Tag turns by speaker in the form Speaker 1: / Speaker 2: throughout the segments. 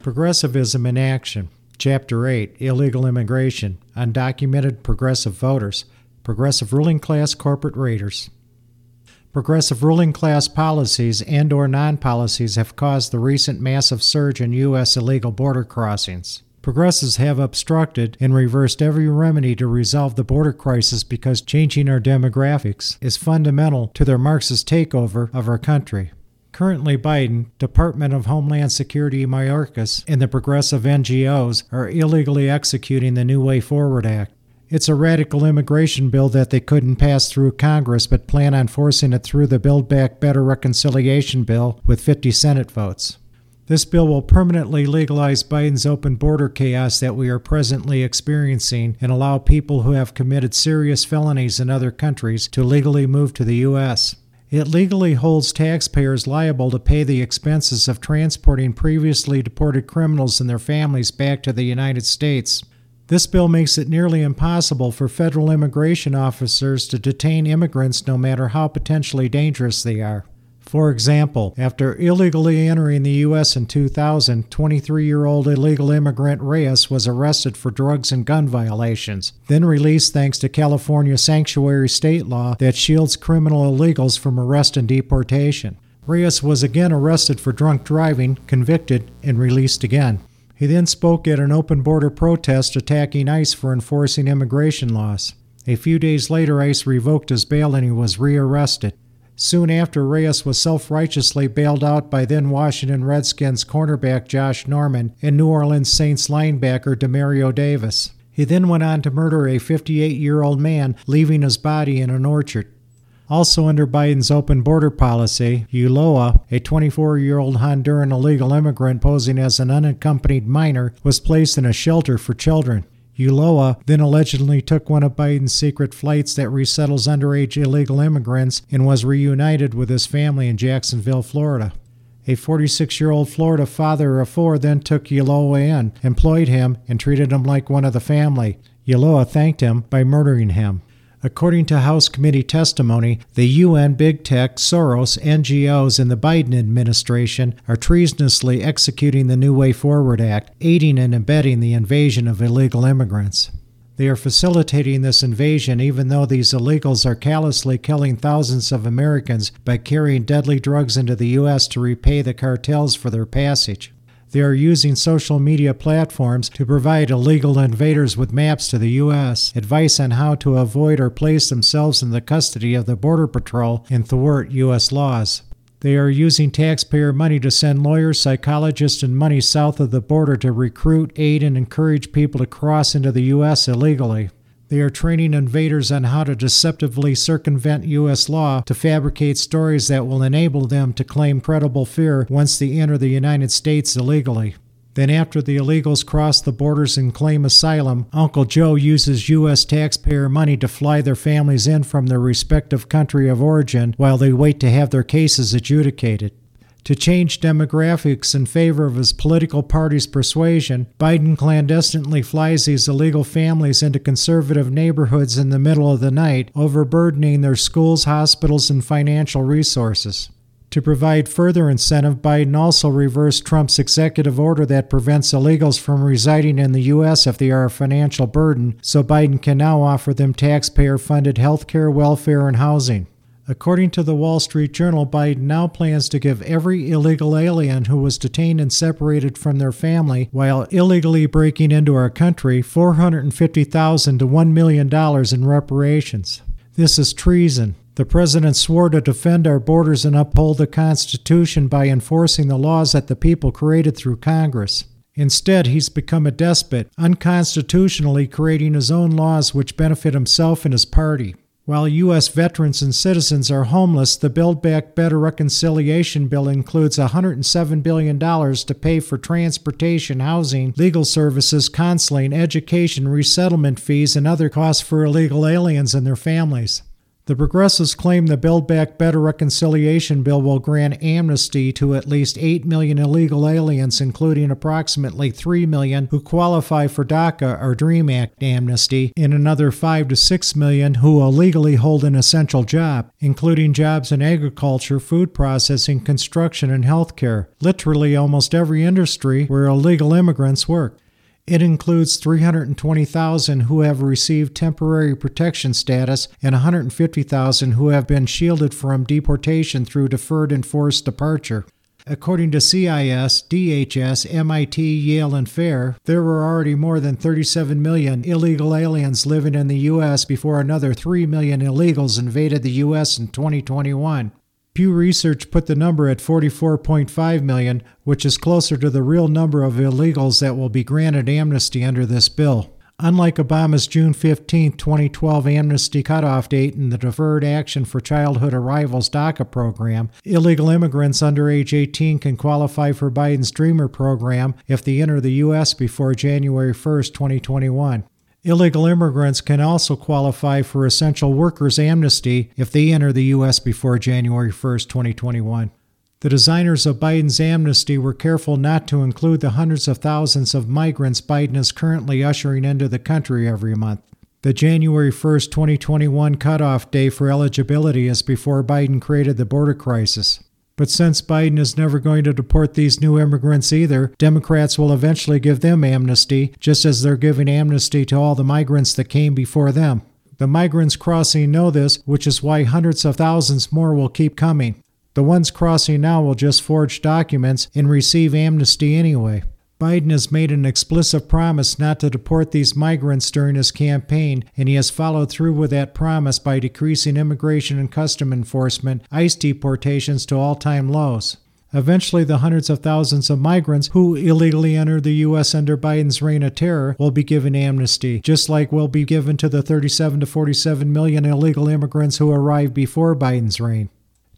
Speaker 1: Progressivism in Action, Chapter 8 Illegal Immigration, Undocumented Progressive Voters, Progressive Ruling Class Corporate Raiders. Progressive ruling class policies and or non-policies have caused the recent massive surge in US illegal border crossings. Progressives have obstructed and reversed every remedy to resolve the border crisis because changing our demographics is fundamental to their Marxist takeover of our country. Currently, Biden, Department of Homeland Security Mayorkas, and the progressive NGOs are illegally executing the New Way Forward Act. It's a radical immigration bill that they couldn't pass through Congress but plan on forcing it through the Build Back Better reconciliation bill with 50 Senate votes. This bill will permanently legalize Biden's open border chaos that we are presently experiencing and allow people who have committed serious felonies in other countries to legally move to the U.S. It legally holds taxpayers liable to pay the expenses of transporting previously deported criminals and their families back to the United States. This bill makes it nearly impossible for federal immigration officers to detain immigrants no matter how potentially dangerous they are. For example, after illegally entering the U.S. in 2000, 23 year old illegal immigrant Reyes was arrested for drugs and gun violations, then released thanks to California sanctuary state law that shields criminal illegals from arrest and deportation. Reyes was again arrested for drunk driving, convicted, and released again. He then spoke at an open border protest attacking ICE for enforcing immigration laws. A few days later, ICE revoked his bail and he was rearrested. Soon after, Reyes was self righteously bailed out by then Washington Redskins cornerback Josh Norman and New Orleans Saints linebacker Demario Davis. He then went on to murder a 58 year old man, leaving his body in an orchard. Also, under Biden's open border policy, Ulloa, a 24 year old Honduran illegal immigrant posing as an unaccompanied minor, was placed in a shelter for children. Ulloa then allegedly took one of Biden's secret flights that resettles underage illegal immigrants and was reunited with his family in Jacksonville, Florida. A 46 year old Florida father of four then took Ulloa in, employed him, and treated him like one of the family. Ulloa thanked him by murdering him. According to House committee testimony, the UN, big tech, Soros, NGOs, and the Biden administration are treasonously executing the New Way Forward Act, aiding and abetting the invasion of illegal immigrants. They are facilitating this invasion even though these illegals are callously killing thousands of Americans by carrying deadly drugs into the U.S. to repay the cartels for their passage. They are using social media platforms to provide illegal invaders with maps to the U.S., advice on how to avoid or place themselves in the custody of the Border Patrol, and thwart U.S. laws. They are using taxpayer money to send lawyers, psychologists, and money south of the border to recruit, aid, and encourage people to cross into the U.S. illegally. They are training invaders on how to deceptively circumvent U.S. law to fabricate stories that will enable them to claim credible fear once they enter the United States illegally. Then, after the illegals cross the borders and claim asylum, Uncle Joe uses U.S. taxpayer money to fly their families in from their respective country of origin while they wait to have their cases adjudicated. To change demographics in favor of his political party's persuasion, Biden clandestinely flies these illegal families into conservative neighborhoods in the middle of the night, overburdening their schools, hospitals, and financial resources. To provide further incentive, Biden also reversed Trump's executive order that prevents illegals from residing in the U.S. if they are a financial burden, so Biden can now offer them taxpayer funded health care, welfare, and housing. According to the Wall Street Journal, Biden now plans to give every illegal alien who was detained and separated from their family while illegally breaking into our country 450,000 to $1 million in reparations. This is treason. The president swore to defend our borders and uphold the Constitution by enforcing the laws that the people created through Congress. Instead, he's become a despot, unconstitutionally creating his own laws which benefit himself and his party. While U.S. veterans and citizens are homeless, the Build Back Better reconciliation bill includes $107 billion to pay for transportation, housing, legal services, counseling, education, resettlement fees, and other costs for illegal aliens and their families. The progressives claim the Build Back Better reconciliation bill will grant amnesty to at least 8 million illegal aliens, including approximately 3 million who qualify for DACA or DREAM Act amnesty, and another 5 to 6 million who illegally hold an essential job, including jobs in agriculture, food processing, construction, and healthcare. Literally almost every industry where illegal immigrants work. It includes 320,000 who have received temporary protection status and 150,000 who have been shielded from deportation through deferred enforced departure. According to CIS, DHS, MIT, Yale, and FAIR, there were already more than 37 million illegal aliens living in the U.S. before another 3 million illegals invaded the U.S. in 2021. Pew Research put the number at 44.5 million, which is closer to the real number of illegals that will be granted amnesty under this bill. Unlike Obama's June 15, 2012 amnesty cutoff date and the Deferred Action for Childhood Arrivals DACA program, illegal immigrants under age 18 can qualify for Biden's Dreamer program if they enter the U.S. before January 1, 2021. Illegal immigrants can also qualify for essential workers amnesty if they enter the U.S. before January 1, 2021. The designers of Biden's amnesty were careful not to include the hundreds of thousands of migrants Biden is currently ushering into the country every month. The January 1, 2021 cutoff day for eligibility is before Biden created the border crisis. But since Biden is never going to deport these new immigrants either, Democrats will eventually give them amnesty, just as they're giving amnesty to all the migrants that came before them. The migrants crossing know this, which is why hundreds of thousands more will keep coming. The ones crossing now will just forge documents and receive amnesty anyway. Biden has made an explicit promise not to deport these migrants during his campaign, and he has followed through with that promise by decreasing immigration and custom enforcement, ICE deportations to all time lows. Eventually, the hundreds of thousands of migrants who illegally entered the U.S. under Biden's reign of terror will be given amnesty, just like will be given to the 37 to 47 million illegal immigrants who arrived before Biden's reign.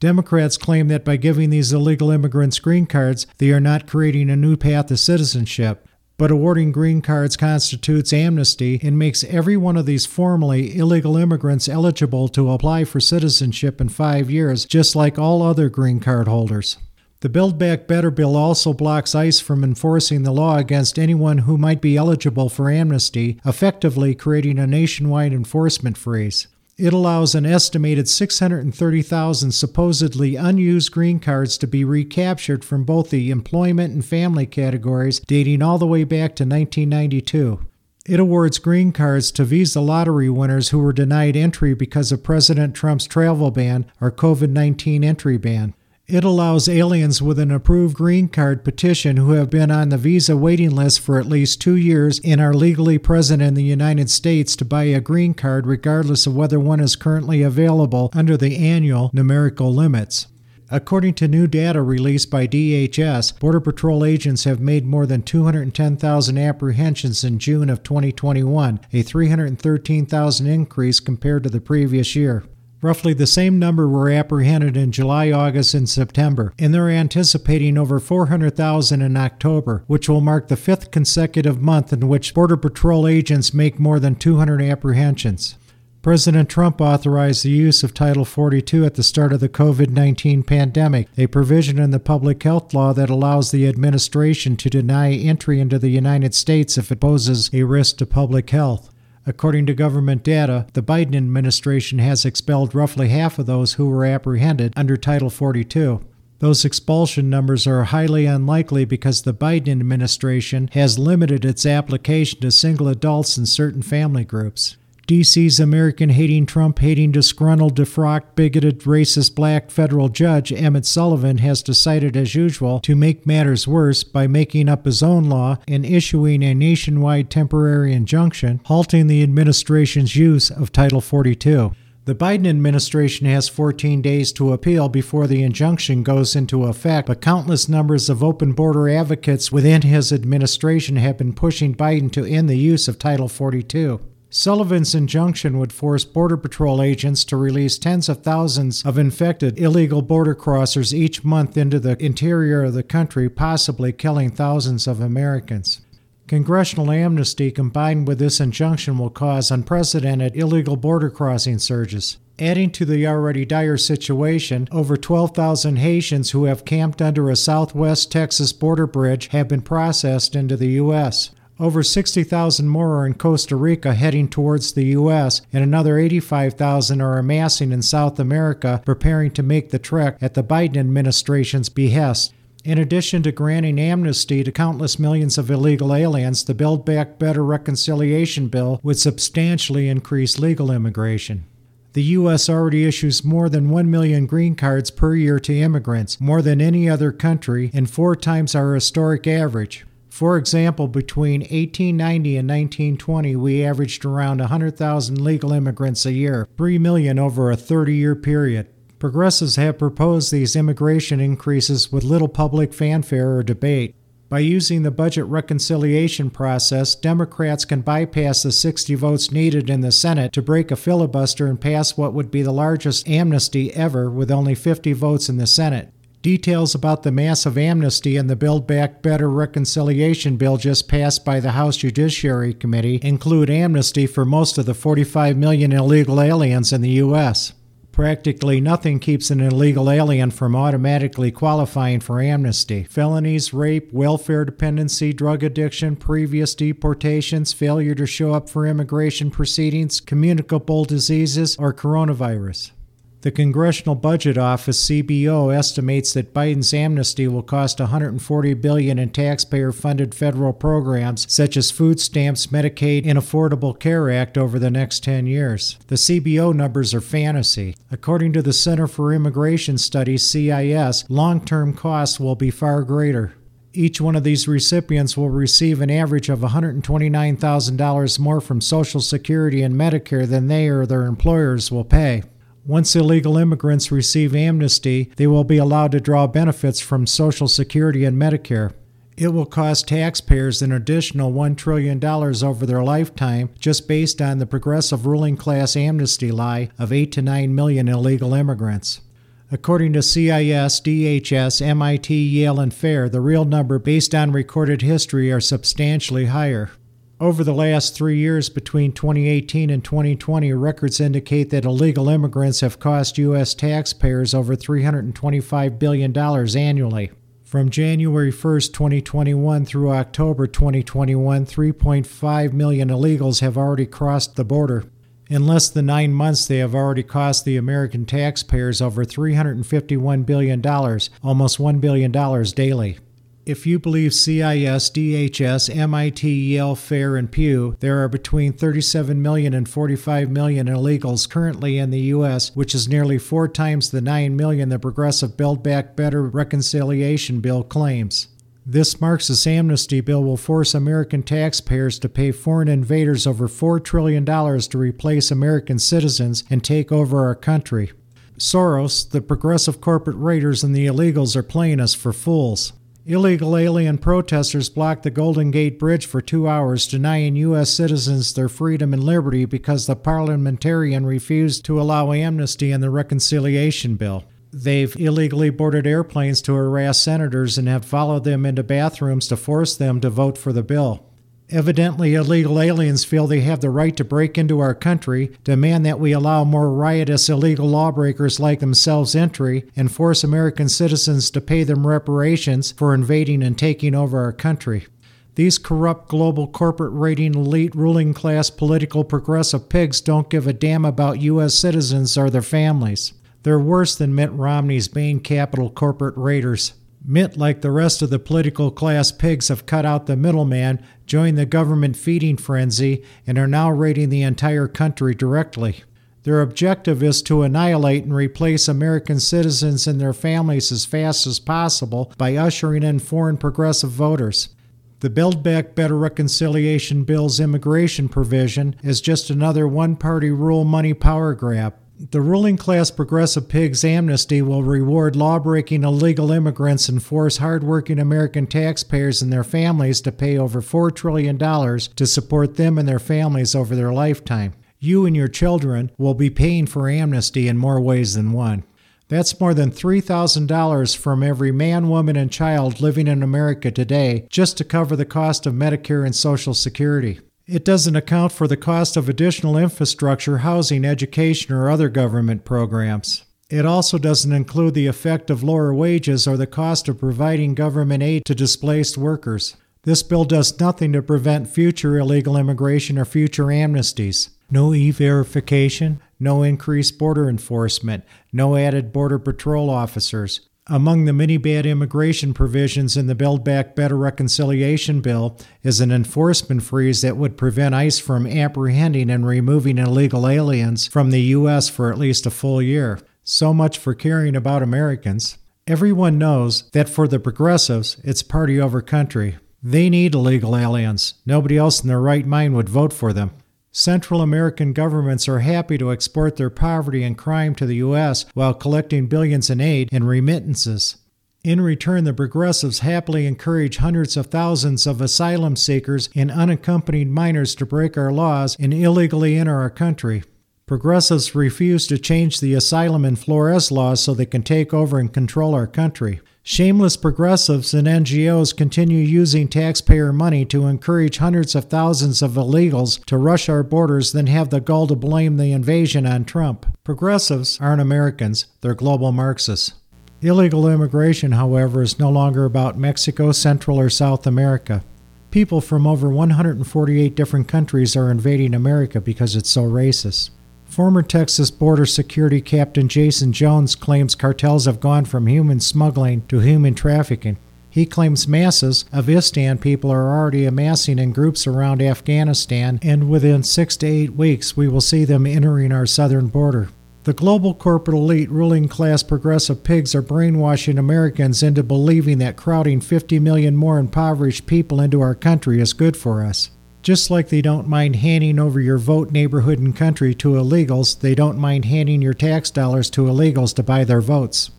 Speaker 1: Democrats claim that by giving these illegal immigrants green cards, they are not creating a new path to citizenship. But awarding green cards constitutes amnesty and makes every one of these formerly illegal immigrants eligible to apply for citizenship in five years, just like all other green card holders. The Build Back Better bill also blocks ICE from enforcing the law against anyone who might be eligible for amnesty, effectively creating a nationwide enforcement freeze. It allows an estimated 630,000 supposedly unused green cards to be recaptured from both the employment and family categories dating all the way back to 1992. It awards green cards to Visa lottery winners who were denied entry because of President Trump's travel ban or COVID 19 entry ban. It allows aliens with an approved green card petition who have been on the visa waiting list for at least two years and are legally present in the United States to buy a green card regardless of whether one is currently available under the annual numerical limits. According to new data released by DHS, Border Patrol agents have made more than 210,000 apprehensions in June of 2021, a 313,000 increase compared to the previous year. Roughly the same number were apprehended in July, August, and September, and they're anticipating over 400,000 in October, which will mark the fifth consecutive month in which Border Patrol agents make more than 200 apprehensions. President Trump authorized the use of Title 42 at the start of the COVID 19 pandemic, a provision in the public health law that allows the administration to deny entry into the United States if it poses a risk to public health. According to government data, the Biden administration has expelled roughly half of those who were apprehended under Title 42. Those expulsion numbers are highly unlikely because the Biden administration has limited its application to single adults and certain family groups. DC's American hating, Trump hating, disgruntled, defrocked, bigoted, racist black federal judge Emmett Sullivan has decided, as usual, to make matters worse by making up his own law and issuing a nationwide temporary injunction halting the administration's use of Title 42. The Biden administration has 14 days to appeal before the injunction goes into effect, but countless numbers of open border advocates within his administration have been pushing Biden to end the use of Title 42. Sullivan's injunction would force Border Patrol agents to release tens of thousands of infected illegal border crossers each month into the interior of the country, possibly killing thousands of Americans. Congressional amnesty combined with this injunction will cause unprecedented illegal border crossing surges. Adding to the already dire situation, over 12,000 Haitians who have camped under a southwest Texas border bridge have been processed into the U.S. Over 60,000 more are in Costa Rica heading towards the U.S., and another 85,000 are amassing in South America, preparing to make the trek at the Biden administration's behest. In addition to granting amnesty to countless millions of illegal aliens, the Build Back Better reconciliation bill would substantially increase legal immigration. The U.S. already issues more than 1 million green cards per year to immigrants, more than any other country, and four times our historic average. For example, between 1890 and 1920, we averaged around 100,000 legal immigrants a year, 3 million over a 30 year period. Progressives have proposed these immigration increases with little public fanfare or debate. By using the budget reconciliation process, Democrats can bypass the 60 votes needed in the Senate to break a filibuster and pass what would be the largest amnesty ever with only 50 votes in the Senate. Details about the massive amnesty and the Build Back Better reconciliation bill just passed by the House Judiciary Committee include amnesty for most of the 45 million illegal aliens in the U.S. Practically nothing keeps an illegal alien from automatically qualifying for amnesty. Felonies, rape, welfare dependency, drug addiction, previous deportations, failure to show up for immigration proceedings, communicable diseases, or coronavirus. The Congressional Budget Office (CBO) estimates that Biden's amnesty will cost 140 billion in taxpayer-funded federal programs such as food stamps, Medicaid, and Affordable Care Act over the next 10 years. The CBO numbers are fantasy. According to the Center for Immigration Studies (CIS), long-term costs will be far greater. Each one of these recipients will receive an average of $129,000 more from Social Security and Medicare than they or their employers will pay. Once illegal immigrants receive amnesty, they will be allowed to draw benefits from Social Security and Medicare. It will cost taxpayers an additional $1 trillion over their lifetime just based on the progressive ruling class amnesty lie of 8 to 9 million illegal immigrants. According to CIS, DHS, MIT, Yale, and FAIR, the real number based on recorded history are substantially higher. Over the last three years, between 2018 and 2020, records indicate that illegal immigrants have cost U.S. taxpayers over $325 billion annually. From January 1, 2021 through October 2021, 3.5 million illegals have already crossed the border. In less than nine months, they have already cost the American taxpayers over $351 billion, almost $1 billion daily. If you believe CIS, DHS, MIT, Yale, FAIR, and Pew, there are between 37 million and 45 million illegals currently in the U.S., which is nearly four times the 9 million the Progressive Build Back Better reconciliation bill claims. This Marxist amnesty bill will force American taxpayers to pay foreign invaders over $4 trillion to replace American citizens and take over our country. Soros, the progressive corporate raiders, and the illegals are playing us for fools. Illegal alien protesters blocked the Golden Gate Bridge for two hours, denying U.S. citizens their freedom and liberty because the parliamentarian refused to allow amnesty in the reconciliation bill. They've illegally boarded airplanes to harass senators and have followed them into bathrooms to force them to vote for the bill. Evidently, illegal aliens feel they have the right to break into our country, demand that we allow more riotous illegal lawbreakers like themselves entry, and force American citizens to pay them reparations for invading and taking over our country. These corrupt global corporate rating elite ruling class political progressive pigs don't give a damn about U.S. citizens or their families. They're worse than Mitt Romney's Bain Capital corporate raiders. Mitt, like the rest of the political class pigs, have cut out the middleman, joined the government feeding frenzy, and are now raiding the entire country directly. Their objective is to annihilate and replace American citizens and their families as fast as possible by ushering in foreign progressive voters. The Build Back Better Reconciliation Bill's immigration provision is just another one party rule money power grab. The ruling class progressive pigs amnesty will reward law-breaking illegal immigrants and force hardworking American taxpayers and their families to pay over $4 trillion to support them and their families over their lifetime. You and your children will be paying for amnesty in more ways than one. That's more than $3,000 from every man, woman, and child living in America today just to cover the cost of Medicare and Social Security. It doesn't account for the cost of additional infrastructure, housing, education, or other government programs. It also doesn't include the effect of lower wages or the cost of providing government aid to displaced workers. This bill does nothing to prevent future illegal immigration or future amnesties. No e verification, no increased border enforcement, no added Border Patrol officers. Among the many bad immigration provisions in the Build Back Better Reconciliation Bill is an enforcement freeze that would prevent ICE from apprehending and removing illegal aliens from the U.S. for at least a full year. So much for caring about Americans. Everyone knows that for the progressives, it's party over country. They need illegal aliens. Nobody else in their right mind would vote for them. Central American governments are happy to export their poverty and crime to the U.S. while collecting billions in aid and remittances. In return, the progressives happily encourage hundreds of thousands of asylum seekers and unaccompanied minors to break our laws and illegally enter our country. Progressives refuse to change the asylum and Flores laws so they can take over and control our country. Shameless progressives and NGOs continue using taxpayer money to encourage hundreds of thousands of illegals to rush our borders, then have the gall to blame the invasion on Trump. Progressives aren't Americans, they're global Marxists. Illegal immigration, however, is no longer about Mexico, Central, or South America. People from over 148 different countries are invading America because it's so racist. Former Texas Border Security Captain Jason Jones claims cartels have gone from human smuggling to human trafficking. He claims masses of Istan people are already amassing in groups around Afghanistan, and within six to eight weeks, we will see them entering our southern border. The global corporate elite, ruling class progressive pigs are brainwashing Americans into believing that crowding 50 million more impoverished people into our country is good for us. Just like they don't mind handing over your vote, neighborhood, and country to illegals, they don't mind handing your tax dollars to illegals to buy their votes.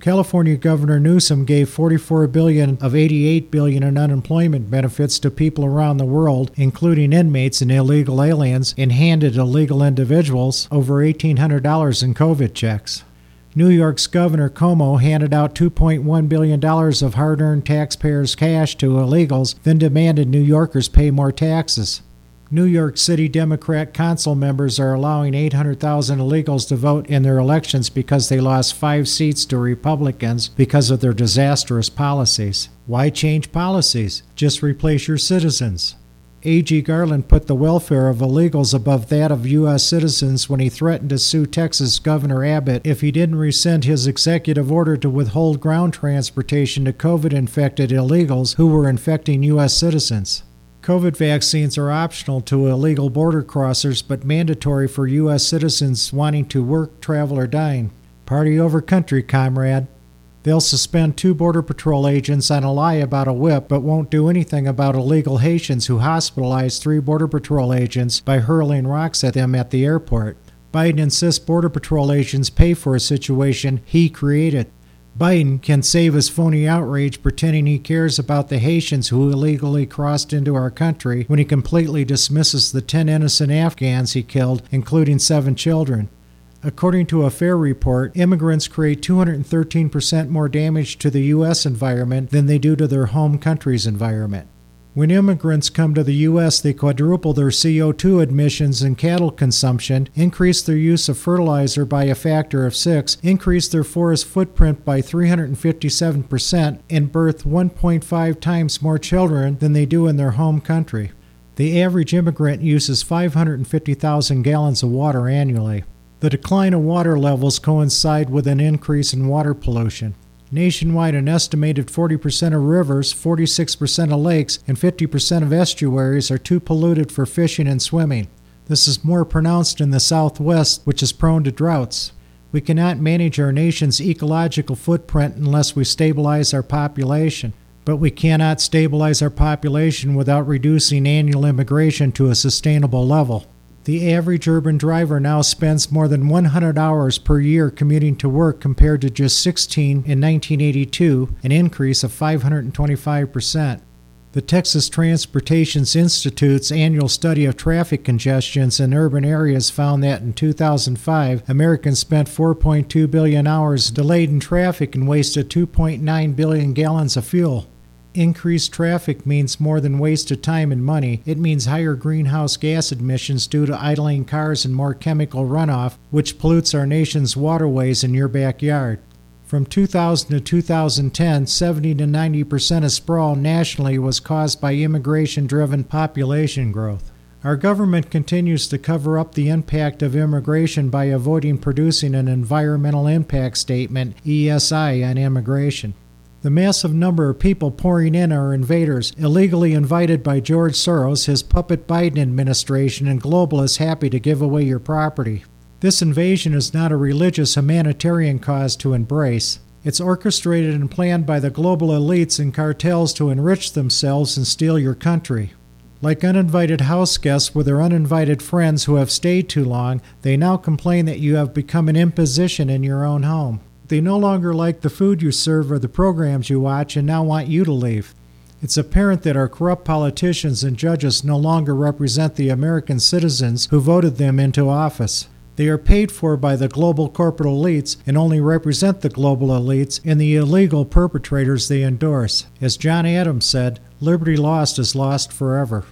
Speaker 1: California Governor Newsom gave 44 billion of 88 billion in unemployment benefits to people around the world, including inmates and illegal aliens, and handed illegal individuals over $1,800 in COVID checks. New York's Governor Cuomo handed out $2.1 billion of hard earned taxpayers' cash to illegals, then demanded New Yorkers pay more taxes. New York City Democrat council members are allowing 800,000 illegals to vote in their elections because they lost five seats to Republicans because of their disastrous policies. Why change policies? Just replace your citizens. A.G. Garland put the welfare of illegals above that of U.S. citizens when he threatened to sue Texas Governor Abbott if he didn't rescind his executive order to withhold ground transportation to COVID infected illegals who were infecting U.S. citizens. COVID vaccines are optional to illegal border crossers but mandatory for U.S. citizens wanting to work, travel, or dine. Party over country, comrade. They'll suspend two Border Patrol agents and a lie about a whip, but won't do anything about illegal Haitians who hospitalized three Border Patrol agents by hurling rocks at them at the airport. Biden insists Border Patrol agents pay for a situation he created. Biden can save his phony outrage pretending he cares about the Haitians who illegally crossed into our country when he completely dismisses the 10 innocent Afghans he killed, including seven children. According to a FAIR report, immigrants create 213% more damage to the U.S. environment than they do to their home country's environment. When immigrants come to the U.S., they quadruple their CO2 emissions and cattle consumption, increase their use of fertilizer by a factor of six, increase their forest footprint by 357%, and birth 1.5 times more children than they do in their home country. The average immigrant uses 550,000 gallons of water annually. The decline of water levels coincide with an increase in water pollution. Nationwide, an estimated 40% of rivers, 46% of lakes, and 50% of estuaries are too polluted for fishing and swimming. This is more pronounced in the Southwest, which is prone to droughts. We cannot manage our nation's ecological footprint unless we stabilize our population. But we cannot stabilize our population without reducing annual immigration to a sustainable level. The average urban driver now spends more than 100 hours per year commuting to work compared to just 16 in 1982, an increase of 525%. The Texas Transportation Institute's annual study of traffic congestions in urban areas found that in 2005, Americans spent 4.2 billion hours delayed in traffic and wasted 2.9 billion gallons of fuel. Increased traffic means more than wasted time and money. It means higher greenhouse gas emissions due to idling cars and more chemical runoff, which pollutes our nation's waterways in your backyard. From 2000 to 2010, 70 to 90 percent of sprawl nationally was caused by immigration driven population growth. Our government continues to cover up the impact of immigration by avoiding producing an environmental impact statement, ESI, on immigration. The massive number of people pouring in are invaders, illegally invited by George Soros, his puppet Biden administration, and globalists happy to give away your property. This invasion is not a religious humanitarian cause to embrace. It's orchestrated and planned by the global elites and cartels to enrich themselves and steal your country. Like uninvited house guests with their uninvited friends who have stayed too long, they now complain that you have become an imposition in your own home. They no longer like the food you serve or the programs you watch and now want you to leave. It's apparent that our corrupt politicians and judges no longer represent the American citizens who voted them into office. They are paid for by the global corporate elites and only represent the global elites and the illegal perpetrators they endorse. As John Adams said, liberty lost is lost forever.